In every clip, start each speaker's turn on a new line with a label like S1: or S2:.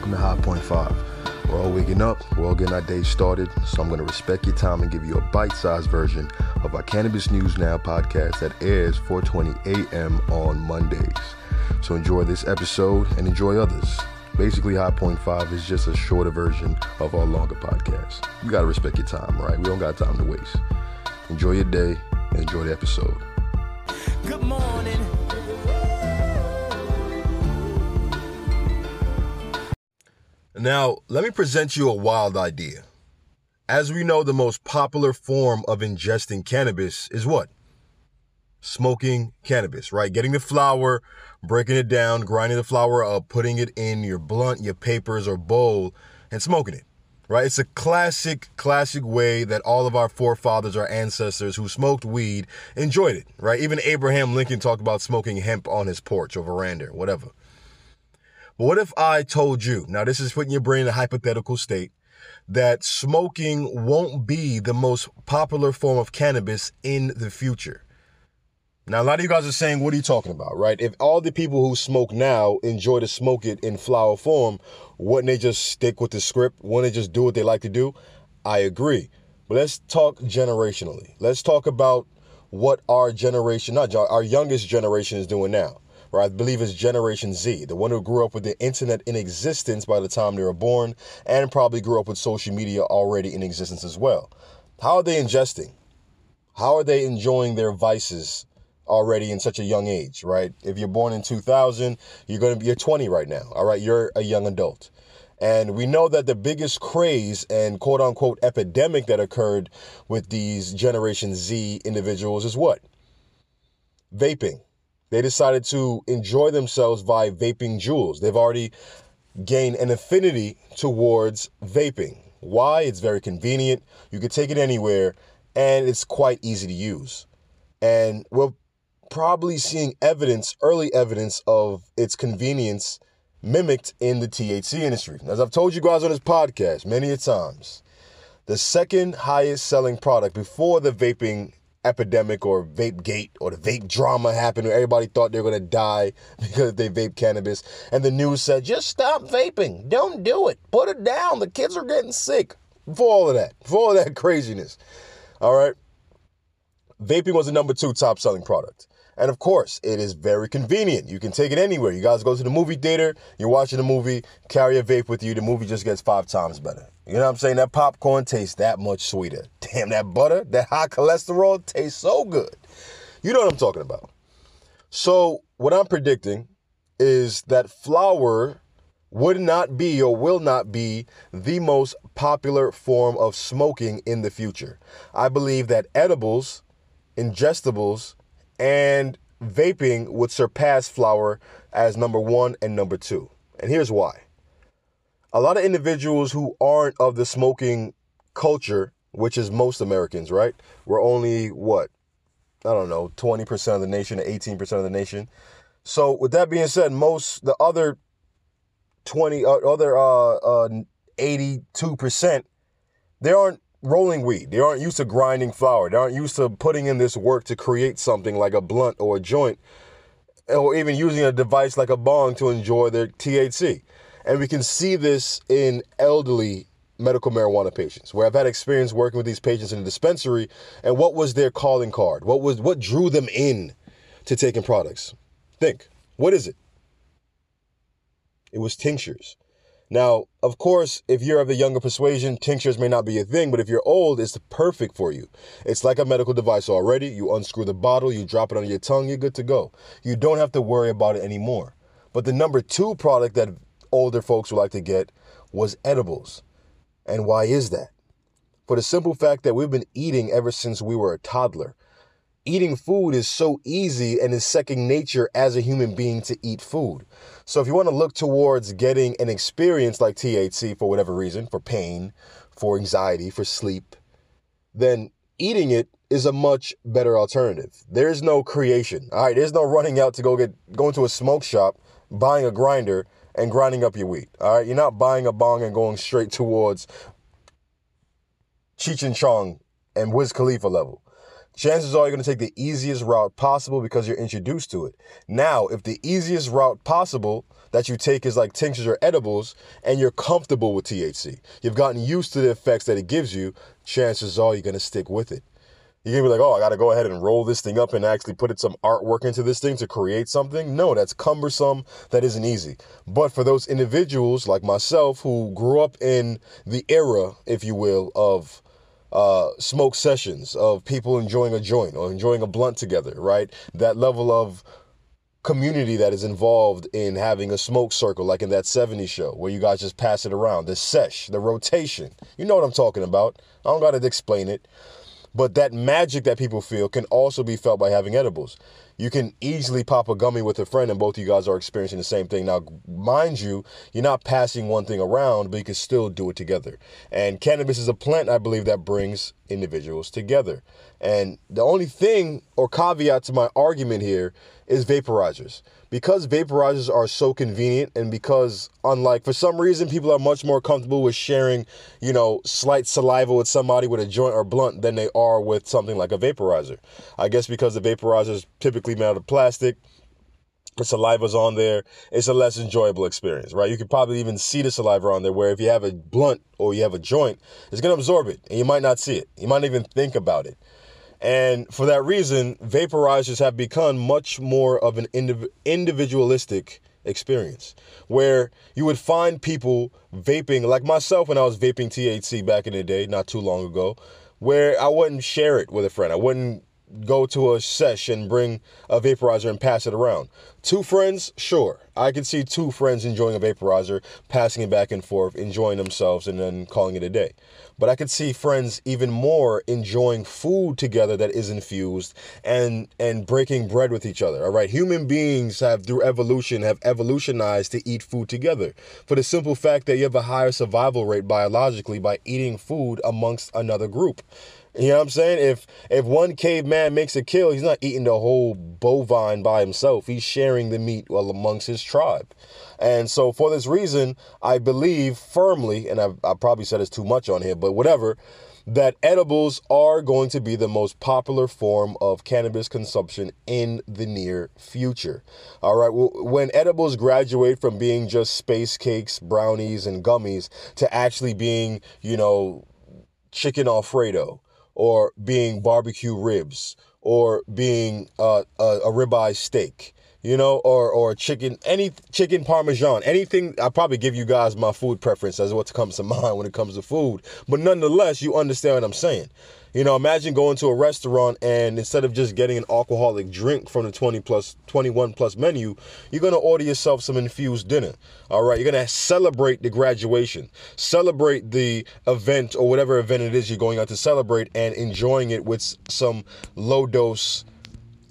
S1: welcome to High Point 5. We're all waking up, we're all getting our day started, so I'm going to respect your time and give you a bite-sized version of our Cannabis News Now podcast that airs 4:20 a.m. on Mondays. So enjoy this episode and enjoy others. Basically, High Point 5 is just a shorter version of our longer podcast. You got to respect your time, right? We don't got time to waste. Enjoy your day and enjoy the episode.
S2: Good morning.
S1: Now, let me present you a wild idea. As we know, the most popular form of ingesting cannabis is what? Smoking cannabis, right? Getting the flower, breaking it down, grinding the flower up, putting it in your blunt, your papers, or bowl, and smoking it, right? It's a classic, classic way that all of our forefathers, our ancestors who smoked weed enjoyed it, right? Even Abraham Lincoln talked about smoking hemp on his porch or veranda, whatever. But what if I told you, now this is putting your brain in a hypothetical state, that smoking won't be the most popular form of cannabis in the future? Now, a lot of you guys are saying, what are you talking about, right? If all the people who smoke now enjoy to smoke it in flower form, wouldn't they just stick with the script? Wouldn't they just do what they like to do? I agree. But let's talk generationally. Let's talk about what our generation, not our youngest generation, is doing now or I believe it's Generation Z, the one who grew up with the internet in existence by the time they were born and probably grew up with social media already in existence as well. How are they ingesting? How are they enjoying their vices already in such a young age, right? If you're born in 2000, you're going to be you're 20 right now. All right, you're a young adult. And we know that the biggest craze and quote unquote epidemic that occurred with these Generation Z individuals is what? Vaping they decided to enjoy themselves by vaping Juuls. They've already gained an affinity towards vaping. Why? It's very convenient. You can take it anywhere and it's quite easy to use. And we're probably seeing evidence, early evidence of its convenience mimicked in the THC industry. As I've told you guys on this podcast many a times, the second highest selling product before the vaping epidemic or vape gate or the vape drama happened where everybody thought they were going to die because they vape cannabis. And the news said, just stop vaping. Don't do it. Put it down. The kids are getting sick. For all of that, for all of that craziness. All right. Vaping was the number two top selling product. And of course, it is very convenient. You can take it anywhere. You guys go to the movie theater, you're watching a movie, carry a vape with you, the movie just gets five times better. You know what I'm saying? That popcorn tastes that much sweeter. Damn, that butter, that high cholesterol tastes so good. You know what I'm talking about. So, what I'm predicting is that flower would not be or will not be the most popular form of smoking in the future. I believe that edibles, ingestibles, and vaping would surpass flower as number one and number two. And here's why. A lot of individuals who aren't of the smoking culture, which is most Americans, right? We're only what? I don't know, 20% of the nation, 18% of the nation. So with that being said, most the other 20 uh, other uh, uh 82%, they aren't rolling weed. They aren't used to grinding flower. They aren't used to putting in this work to create something like a blunt or a joint, or even using a device like a bong to enjoy their THC. And we can see this in elderly medical marijuana patients, where I've had experience working with these patients in a dispensary. And what was their calling card? What was what drew them in to taking products? Think, what is it? It was tinctures. Now, of course, if you're of the younger persuasion, tinctures may not be a thing, but if you're old, it's perfect for you. It's like a medical device already. You unscrew the bottle, you drop it on your tongue, you're good to go. You don't have to worry about it anymore. But the number two product that older folks would like to get was edibles. And why is that? For the simple fact that we've been eating ever since we were a toddler eating food is so easy and is second nature as a human being to eat food. So if you want to look towards getting an experience like THC for whatever reason, for pain, for anxiety, for sleep, then eating it is a much better alternative. There's no creation. All right, there's no running out to go get going to a smoke shop, buying a grinder and grinding up your weed. All right, you're not buying a bong and going straight towards Cheech and Chong and Wiz Khalifa level. Chances are you're going to take the easiest route possible because you're introduced to it. Now, if the easiest route possible that you take is like tinctures or edibles and you're comfortable with THC, you've gotten used to the effects that it gives you, chances are you're going to stick with it. You're gonna be like, oh, I gotta go ahead and roll this thing up and actually put some artwork into this thing to create something. No, that's cumbersome. That isn't easy. But for those individuals like myself who grew up in the era, if you will, of uh, smoke sessions, of people enjoying a joint or enjoying a blunt together, right? That level of community that is involved in having a smoke circle, like in that 70s show where you guys just pass it around, the sesh, the rotation. You know what I'm talking about. I don't gotta explain it. But that magic that people feel can also be felt by having edibles. You can easily pop a gummy with a friend, and both of you guys are experiencing the same thing. Now, mind you, you're not passing one thing around, but you can still do it together. And cannabis is a plant, I believe, that brings individuals together. And the only thing or caveat to my argument here is vaporizers because vaporizers are so convenient and because unlike for some reason people are much more comfortable with sharing you know slight saliva with somebody with a joint or blunt than they are with something like a vaporizer. I guess because the vaporizer is typically made out of plastic the saliva's on there it's a less enjoyable experience right? You could probably even see the saliva on there where if you have a blunt or you have a joint it's going to absorb it and you might not see it. You might not even think about it and for that reason, vaporizers have become much more of an indiv- individualistic experience where you would find people vaping, like myself when I was vaping THC back in the day, not too long ago, where I wouldn't share it with a friend. I wouldn't go to a sesh and bring a vaporizer and pass it around. Two friends, sure. I can see two friends enjoying a vaporizer, passing it back and forth, enjoying themselves, and then calling it a day. But I could see friends even more enjoying food together that is infused and and breaking bread with each other. All right, human beings have through evolution have evolutionized to eat food together for the simple fact that you have a higher survival rate biologically by eating food amongst another group. You know what I'm saying? If if one caveman makes a kill, he's not eating the whole bovine by himself. He's sharing the meat well amongst his tribe. And so for this reason, I believe firmly, and I've, I probably said this too much on here, but whatever, that edibles are going to be the most popular form of cannabis consumption in the near future. All right, well, when edibles graduate from being just space cakes, brownies, and gummies to actually being, you know, chicken Alfredo or being barbecue ribs or being uh, a, a ribeye steak you know, or or chicken, any chicken parmesan, anything. I probably give you guys my food preference as what comes to mind when it comes to food. But nonetheless, you understand what I'm saying. You know, imagine going to a restaurant and instead of just getting an alcoholic drink from the 20 plus 21 plus menu, you're going to order yourself some infused dinner. All right, you're going to celebrate the graduation, celebrate the event or whatever event it is you're going out to celebrate and enjoying it with some low dose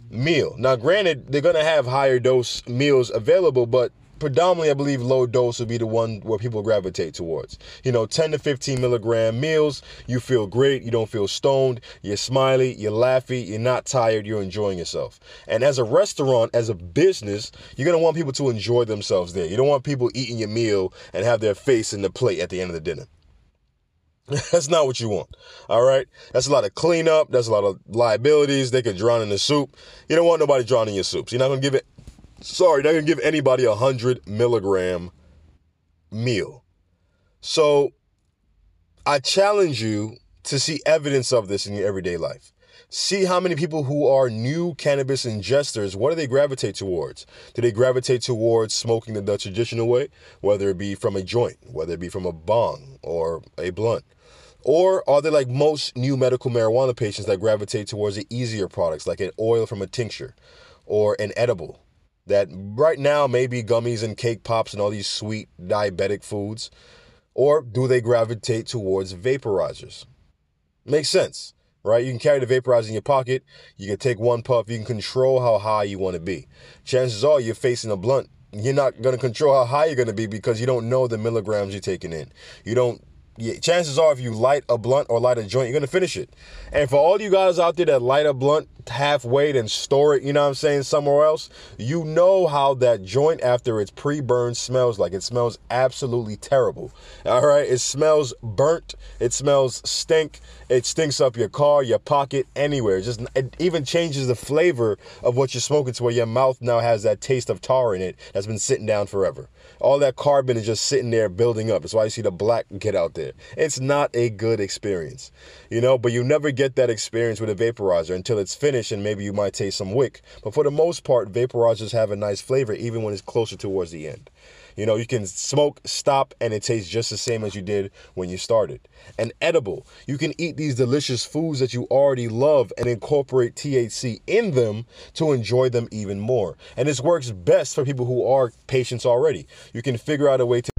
S1: meal. Now, granted, they're going to have higher dose meals available, but predominantly, I believe low dose would be the one where people gravitate towards. You know, 10 to 15 milligram meals, you feel great, you don't feel stoned, you're smiley, you're laughy, you're not tired, you're enjoying yourself. And as a restaurant, as a business, you're gonna want people to enjoy themselves there. You don't want people eating your meal and have their face in the plate at the end of the dinner. That's not what you want. All right. That's a lot of cleanup. That's a lot of liabilities. They could drown in the soup. You don't want nobody drowning in your soups. You're not gonna give it. Sorry, you're not gonna give anybody a hundred milligram meal. So, I challenge you to see evidence of this in your everyday life. See how many people who are new cannabis ingesters, what do they gravitate towards? Do they gravitate towards smoking the, the traditional way, whether it be from a joint, whether it be from a bong or a blunt? Or are they like most new medical marijuana patients that gravitate towards the easier products like an oil from a tincture or an edible that right now may be gummies and cake pops and all these sweet diabetic foods? Or do they gravitate towards vaporizers? Makes sense, right? You can carry the vaporizer in your pocket. You can take one puff. You can control how high you want to be. Chances are you're facing a blunt. You're not going to control how high you're going to be because you don't know the milligrams you're taking in. You don't yeah, chances are if you light a blunt or light a joint, you're gonna finish it. And for all you guys out there that light a blunt halfway, then store it, you know what I'm saying, somewhere else, you know how that joint after it's pre burned smells like. It smells absolutely terrible. All right. It smells burnt. It smells stink. It stinks up your car, your pocket, anywhere. It just it even changes the flavor of what you're smoking to where your mouth now has that taste of tar in it that's been sitting down forever. All that carbon is just sitting there building up. That's why you see the black get out there. It's not a good experience, you know. But you never get that experience with a vaporizer until it's finished, and maybe you might taste some wick. But for the most part, vaporizers have a nice flavor, even when it's closer towards the end. You know, you can smoke, stop, and it tastes just the same as you did when you started. And edible, you can eat these delicious foods that you already love and incorporate THC in them to enjoy them even more. And this works best for people who are patients already. You can figure out a way to.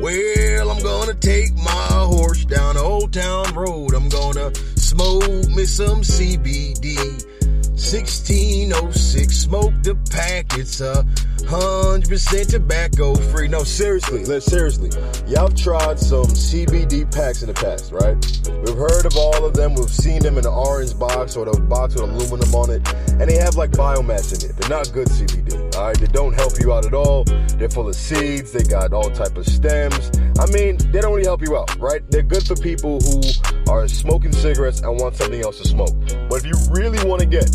S1: Well, I'm gonna take my horse down Old Town Road. I'm gonna smoke me some CBD. 1606, smoke the pack. It's a hundred percent tobacco free. No, seriously, let's seriously. Y'all tried some CBD packs in the past, right? We've heard of all of them. We've seen them in the orange box or the box with aluminum on it, and they have like biomass in it. They're not good CBD. All right, they don't help you out at all. They're full of seeds. They got all type of stems. I mean, they don't really help you out, right? They're good for people who are smoking cigarettes and want something else to smoke. But if you really want to get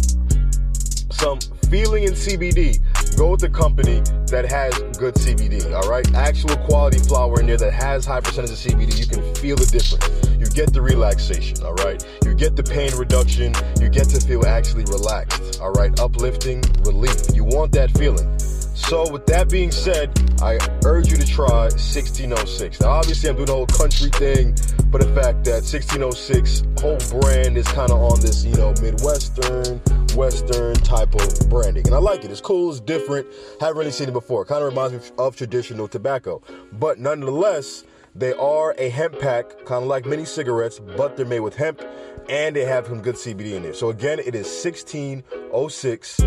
S1: some feeling in CBD, go with the company that has good CBD, all right? Actual quality flower in there that has high percentage of CBD. You can feel the difference. You get the relaxation, all right? You get the pain reduction. You get to feel actually relaxed, all right? Uplifting, relief. You want that feeling. So, with that being said, I urge you to try 1606. Now, obviously, I'm doing the whole country thing, but the fact that 1606 whole brand is kind of on this, you know, Midwestern, Western type of branding. And I like it. It's cool, it's different. Haven't really seen it before. Kind of reminds me of traditional tobacco. But nonetheless, they are a hemp pack, kind of like mini cigarettes, but they're made with hemp and they have some good CBD in there. So, again, it is 1606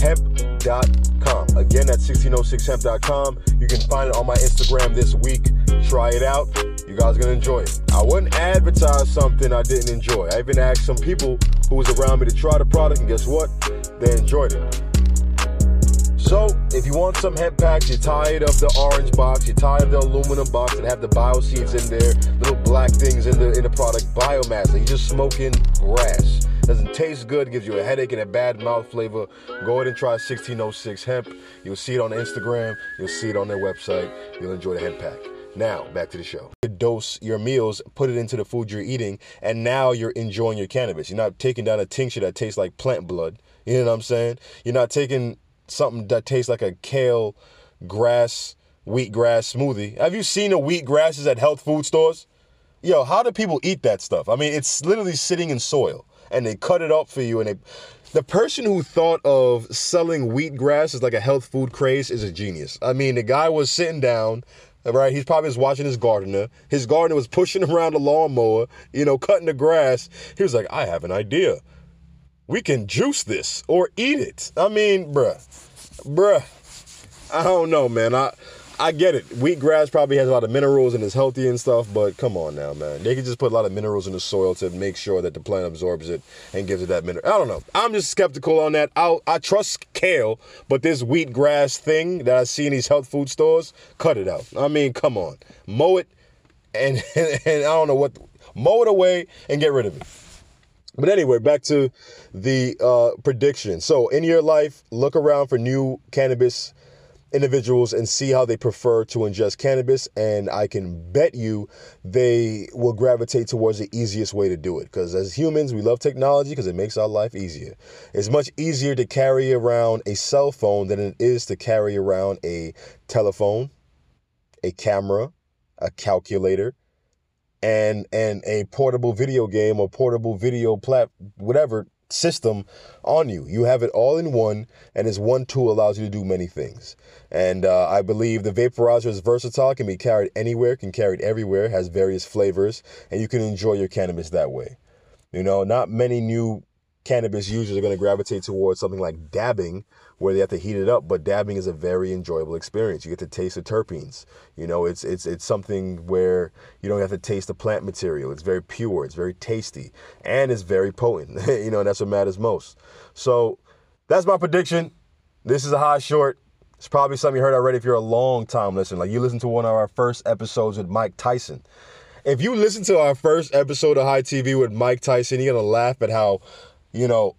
S1: hemp.com. Again, that's 1606hemp.com. You can find it on my Instagram this week. Try it out. You guys are to enjoy it. I wouldn't advertise something I didn't enjoy. I even asked some people who was around me to try the product, and guess what? They enjoyed it. So, if you want some hemp packs, you're tired of the orange box, you're tired of the aluminum box that have the bio seeds in there, little black things in the in the product, biomass, like you're just smoking grass. Doesn't taste good, gives you a headache and a bad mouth flavor. Go ahead and try 1606 hemp. You'll see it on Instagram, you'll see it on their website. You'll enjoy the hemp pack. Now, back to the show. Dose your meals, put it into the food you're eating, and now you're enjoying your cannabis. You're not taking down a tincture that tastes like plant blood. You know what I'm saying? You're not taking something that tastes like a kale grass wheatgrass smoothie. Have you seen the wheatgrasses at health food stores? Yo, how do people eat that stuff? I mean, it's literally sitting in soil and they cut it up for you and they the person who thought of selling wheatgrass as like a health food craze is a genius. I mean, the guy was sitting down, right? He's probably was watching his gardener. His gardener was pushing around the lawnmower, you know, cutting the grass. He was like, I have an idea we can juice this or eat it. I mean, bruh, bruh, I don't know, man. I I get it. Wheatgrass probably has a lot of minerals and is healthy and stuff, but come on now, man. They can just put a lot of minerals in the soil to make sure that the plant absorbs it and gives it that mineral. I don't know. I'm just skeptical on that. I I trust kale, but this wheatgrass thing that I see in these health food stores, cut it out. I mean, come on, mow it, and and, and I don't know what, mow it away and get rid of it. But anyway, back to the uh, prediction. So, in your life, look around for new cannabis individuals and see how they prefer to ingest cannabis. And I can bet you they will gravitate towards the easiest way to do it. Because as humans, we love technology because it makes our life easier. It's much easier to carry around a cell phone than it is to carry around a telephone, a camera, a calculator and and a portable video game or portable video plat whatever system on you. You have it all in one, and this one tool allows you to do many things. And uh, I believe the vaporizer is versatile, can be carried anywhere, can carried everywhere, has various flavors, and you can enjoy your cannabis that way. You know, not many new cannabis users are going to gravitate towards something like dabbing, where they have to heat it up. But dabbing is a very enjoyable experience. You get to taste the terpenes. You know, it's it's it's something where you don't have to taste the plant material. It's very pure. It's very tasty, and it's very potent. you know, and that's what matters most. So that's my prediction. This is a high short. It's probably something you heard already if you're a long time listener. Like you listened to one of our first episodes with Mike Tyson. If you listen to our first episode of High TV with Mike Tyson, you're gonna laugh at how, you know,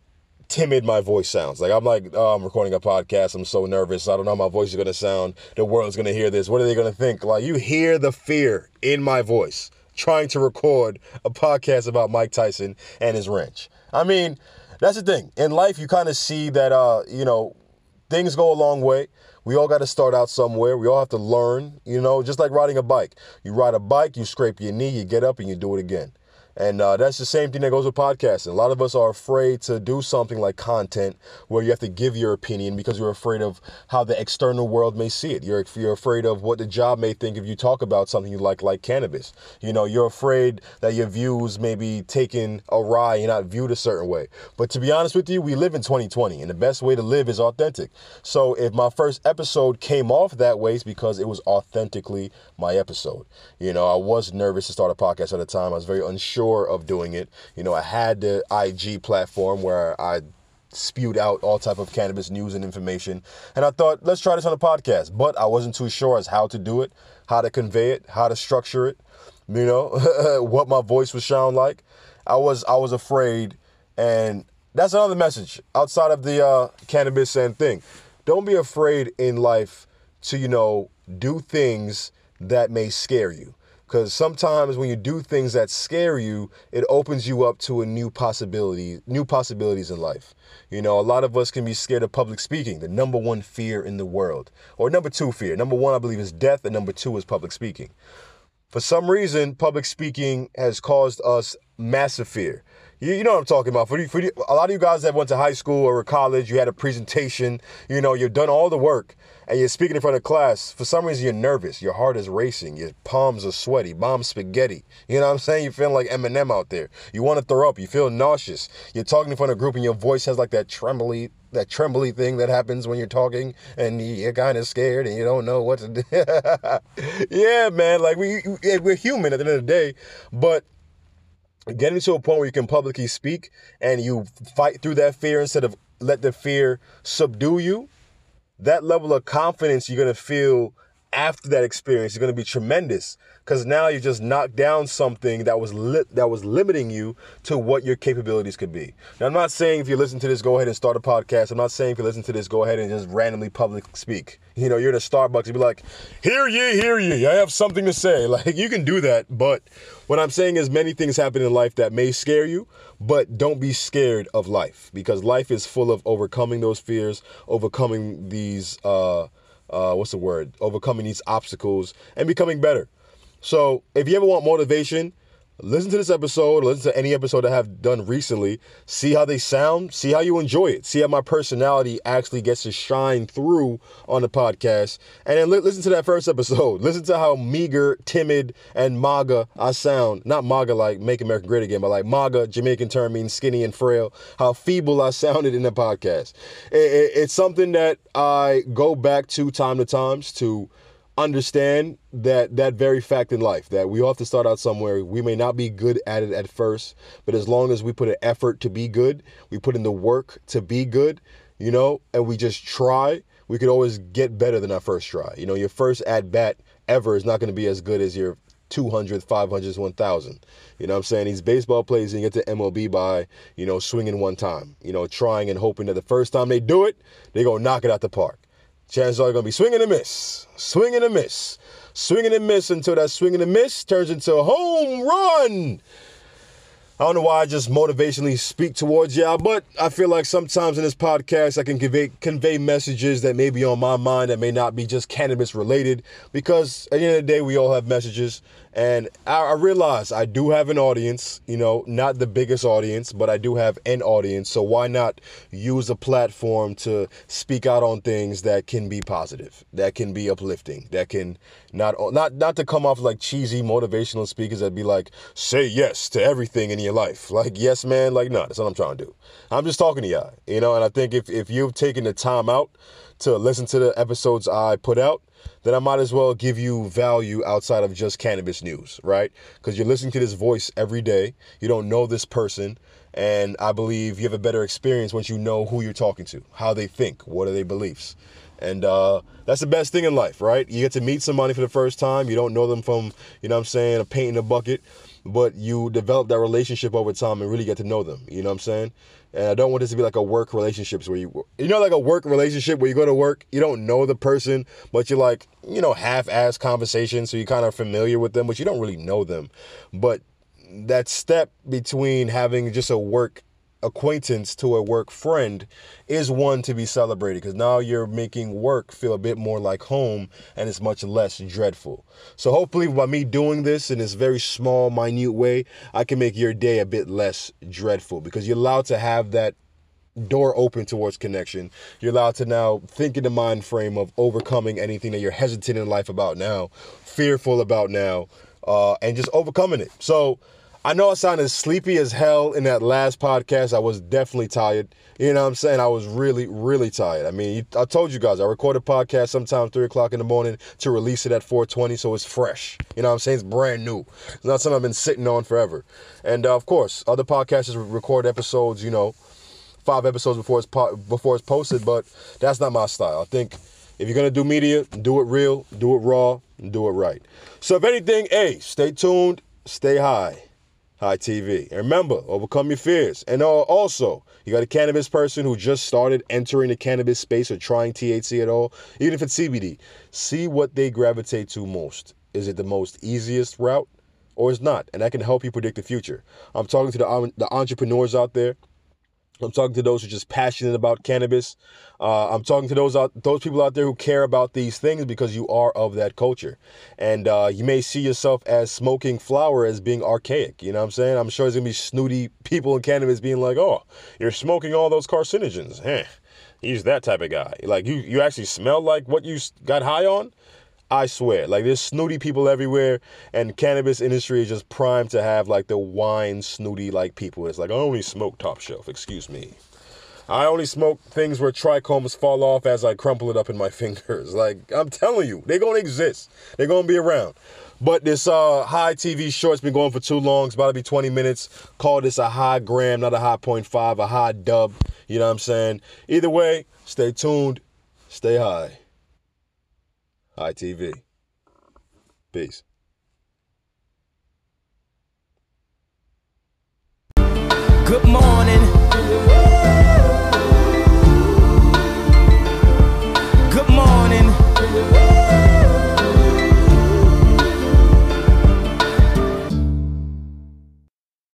S1: timid my voice sounds. Like I'm like, oh, I'm recording a podcast. I'm so nervous. I don't know how my voice is gonna sound. The world's gonna hear this. What are they gonna think? Like you hear the fear in my voice trying to record a podcast about Mike Tyson and his wrench. I mean, that's the thing. In life, you kind of see that, uh, you know, things go a long way. We all got to start out somewhere. We all have to learn, you know, just like riding a bike. You ride a bike, you scrape your knee, you get up and you do it again. And uh, that's the same thing that goes with podcasting. A lot of us are afraid to do something like content where you have to give your opinion because you're afraid of how the external world may see it. You're, you're afraid of what the job may think if you talk about something you like, like cannabis. You know, you're afraid that your views may be taken awry and not viewed a certain way. But to be honest with you, we live in 2020 and the best way to live is authentic. So if my first episode came off that way, it's because it was authentically my episode. You know, I was nervous to start a podcast at the time. I was very unsure sure of doing it. You know, I had the IG platform where I spewed out all type of cannabis news and information. And I thought, let's try this on a podcast. But I wasn't too sure as how to do it, how to convey it, how to structure it, you know, what my voice would sound like. I was I was afraid and that's another message outside of the uh, cannabis and thing. Don't be afraid in life to, you know, do things that may scare you. Because sometimes when you do things that scare you, it opens you up to a new possibility, new possibilities in life. You know, a lot of us can be scared of public speaking, the number one fear in the world. Or number two fear. Number one, I believe, is death, and number two is public speaking. For some reason, public speaking has caused us massive fear. You, you know what I'm talking about. For, for a lot of you guys that went to high school or college, you had a presentation, you know, you've done all the work and you're speaking in front of class. For some reason, you're nervous. Your heart is racing. Your palms are sweaty. Mom spaghetti. You know what I'm saying? You're feeling like Eminem out there. You want to throw up. You feel nauseous. You're talking in front of a group and your voice has like that trembly, that trembly thing that happens when you're talking and you're kind of scared and you don't know what to do. yeah, man. Like we, we're human at the end of the day, but getting to a point where you can publicly speak and you fight through that fear instead of let the fear subdue you, that level of confidence you're going to feel after that experience is going to be tremendous because now you just knocked down something that was that was limiting you to what your capabilities could be. Now, I'm not saying if you listen to this, go ahead and start a podcast. I'm not saying if you listen to this, go ahead and just randomly public speak. You know, you're in a Starbucks, you be like, "Hear ye, hear ye! I have something to say." Like you can do that, but what I'm saying is many things happen in life that may scare you, but don't be scared of life because life is full of overcoming those fears, overcoming these. Uh, uh, what's the word? Overcoming these obstacles and becoming better. So if you ever want motivation, listen to this episode, listen to any episode I have done recently, see how they sound, see how you enjoy it, see how my personality actually gets to shine through on the podcast. And then li- listen to that first episode. Listen to how meager, timid, and MAGA I sound. Not MAGA like Make America Great Again, but like MAGA, Jamaican term means skinny and frail. How feeble I sounded in the podcast. It, it, it's something that I go back to time to times to understand that that very fact in life that we all have to start out somewhere. We may not be good at it at first but as long as we put an effort to be good we put in the work to be good you know and we just try we could always get better than our first try. You know your first at bat ever is not going to be as good as your 200 500 1000 you know what i'm saying? These baseball players you get to mlb by you know swinging one time you know trying and hoping that the first time they do it they go knock it out the park chances are going to be swinging and miss, swinging and miss, swinging and miss until that swinging and miss turns into a home run. I don't know why I just motivationally speak towards y'all, but I feel like sometimes in this podcast I can convey convey messages that may be on my mind that may not be just cannabis related. Because at the end of the day, we all have messages, And I, I realize I do have an audience, you know, not the biggest audience, but I do have an audience. So why not use a platform to speak out on things that can be positive, that can be uplifting, that can not not not to come off like cheesy motivational speakers that be like, say yes to everything in your life. Like, yes, man, like no, that's what I'm trying to do. I'm just talking to y'all, you know, and I think if if you've taken the time out to listen to the episodes I put out, then I might as well give you value outside of just cannabis news, right? Because you're listening to this voice every day. You don't know this person. And I believe you have a better experience once you know who you're talking to, how they think, what are their beliefs. And uh, that's the best thing in life, right? You get to meet somebody for the first time. You don't know them from, you know what I'm saying, a paint in a bucket, but you develop that relationship over time and really get to know them. You know what I'm saying? And I don't want this to be like a work relationships where you, you know, like a work relationship where you go to work, you don't know the person, but you're like, you know, half-ass conversation, so you kind of familiar with them, but you don't really know them. But that step between having just a work acquaintance to a work friend is one to be celebrated because now you're making work feel a bit more like home and it's much less dreadful. So hopefully by me doing this in this very small, minute way, I can make your day a bit less dreadful because you're allowed to have that door open towards connection. You're allowed to now think in the mind frame of overcoming anything that you're hesitant in life about now, fearful about now, uh, and just overcoming it. So I know I sounded sleepy as hell in that last podcast. I was definitely tired. You know what I'm saying? I was really, really tired. I mean, I told you guys, I record a podcast sometime 3 o'clock in the morning to release it at 420, so it's fresh. You know what I'm saying? It's brand new. It's not something I've been sitting on forever. And uh, of course, other podcasters record episodes, you know, five episodes before it's, po- before it's posted, but that's not my style. I think if you're to do media, do it real, do it raw, and do it right. So if anything, hey, stay tuned, stay high. High TV. And remember, overcome your fears. And also, you got a cannabis person who just started entering the cannabis space or trying THC at all, even if it's CBD. See what they gravitate to most. Is it the most easiest route or is not? And that can help you predict the future. I'm talking to the, um, the entrepreneurs out there I'm talking to those who are just passionate about cannabis. Uh, I'm talking to those out, those people out there who care about these things because you are of that culture, and uh, you may see yourself as smoking flower as being archaic. You know what I'm saying? I'm sure there's gonna be snooty people in cannabis being like, "Oh, you're smoking all those carcinogens." Heh, he's that type of guy. Like you, you actually smell like what you got high on. I swear, like there's snooty people everywhere, and cannabis industry is just primed to have like the wine snooty like people. It's like I only smoke top shelf. Excuse me. I only smoke things where trichomes fall off as I crumple it up in my fingers. Like I'm telling you, they're gonna exist. They're gonna be around. But this uh, high TV short's been going for too long. It's about to be 20 minutes. Call this a high gram, not a high point five, a high dub. You know what I'm saying? Either way, stay tuned, stay high. ITV. Peace.
S2: Good morning.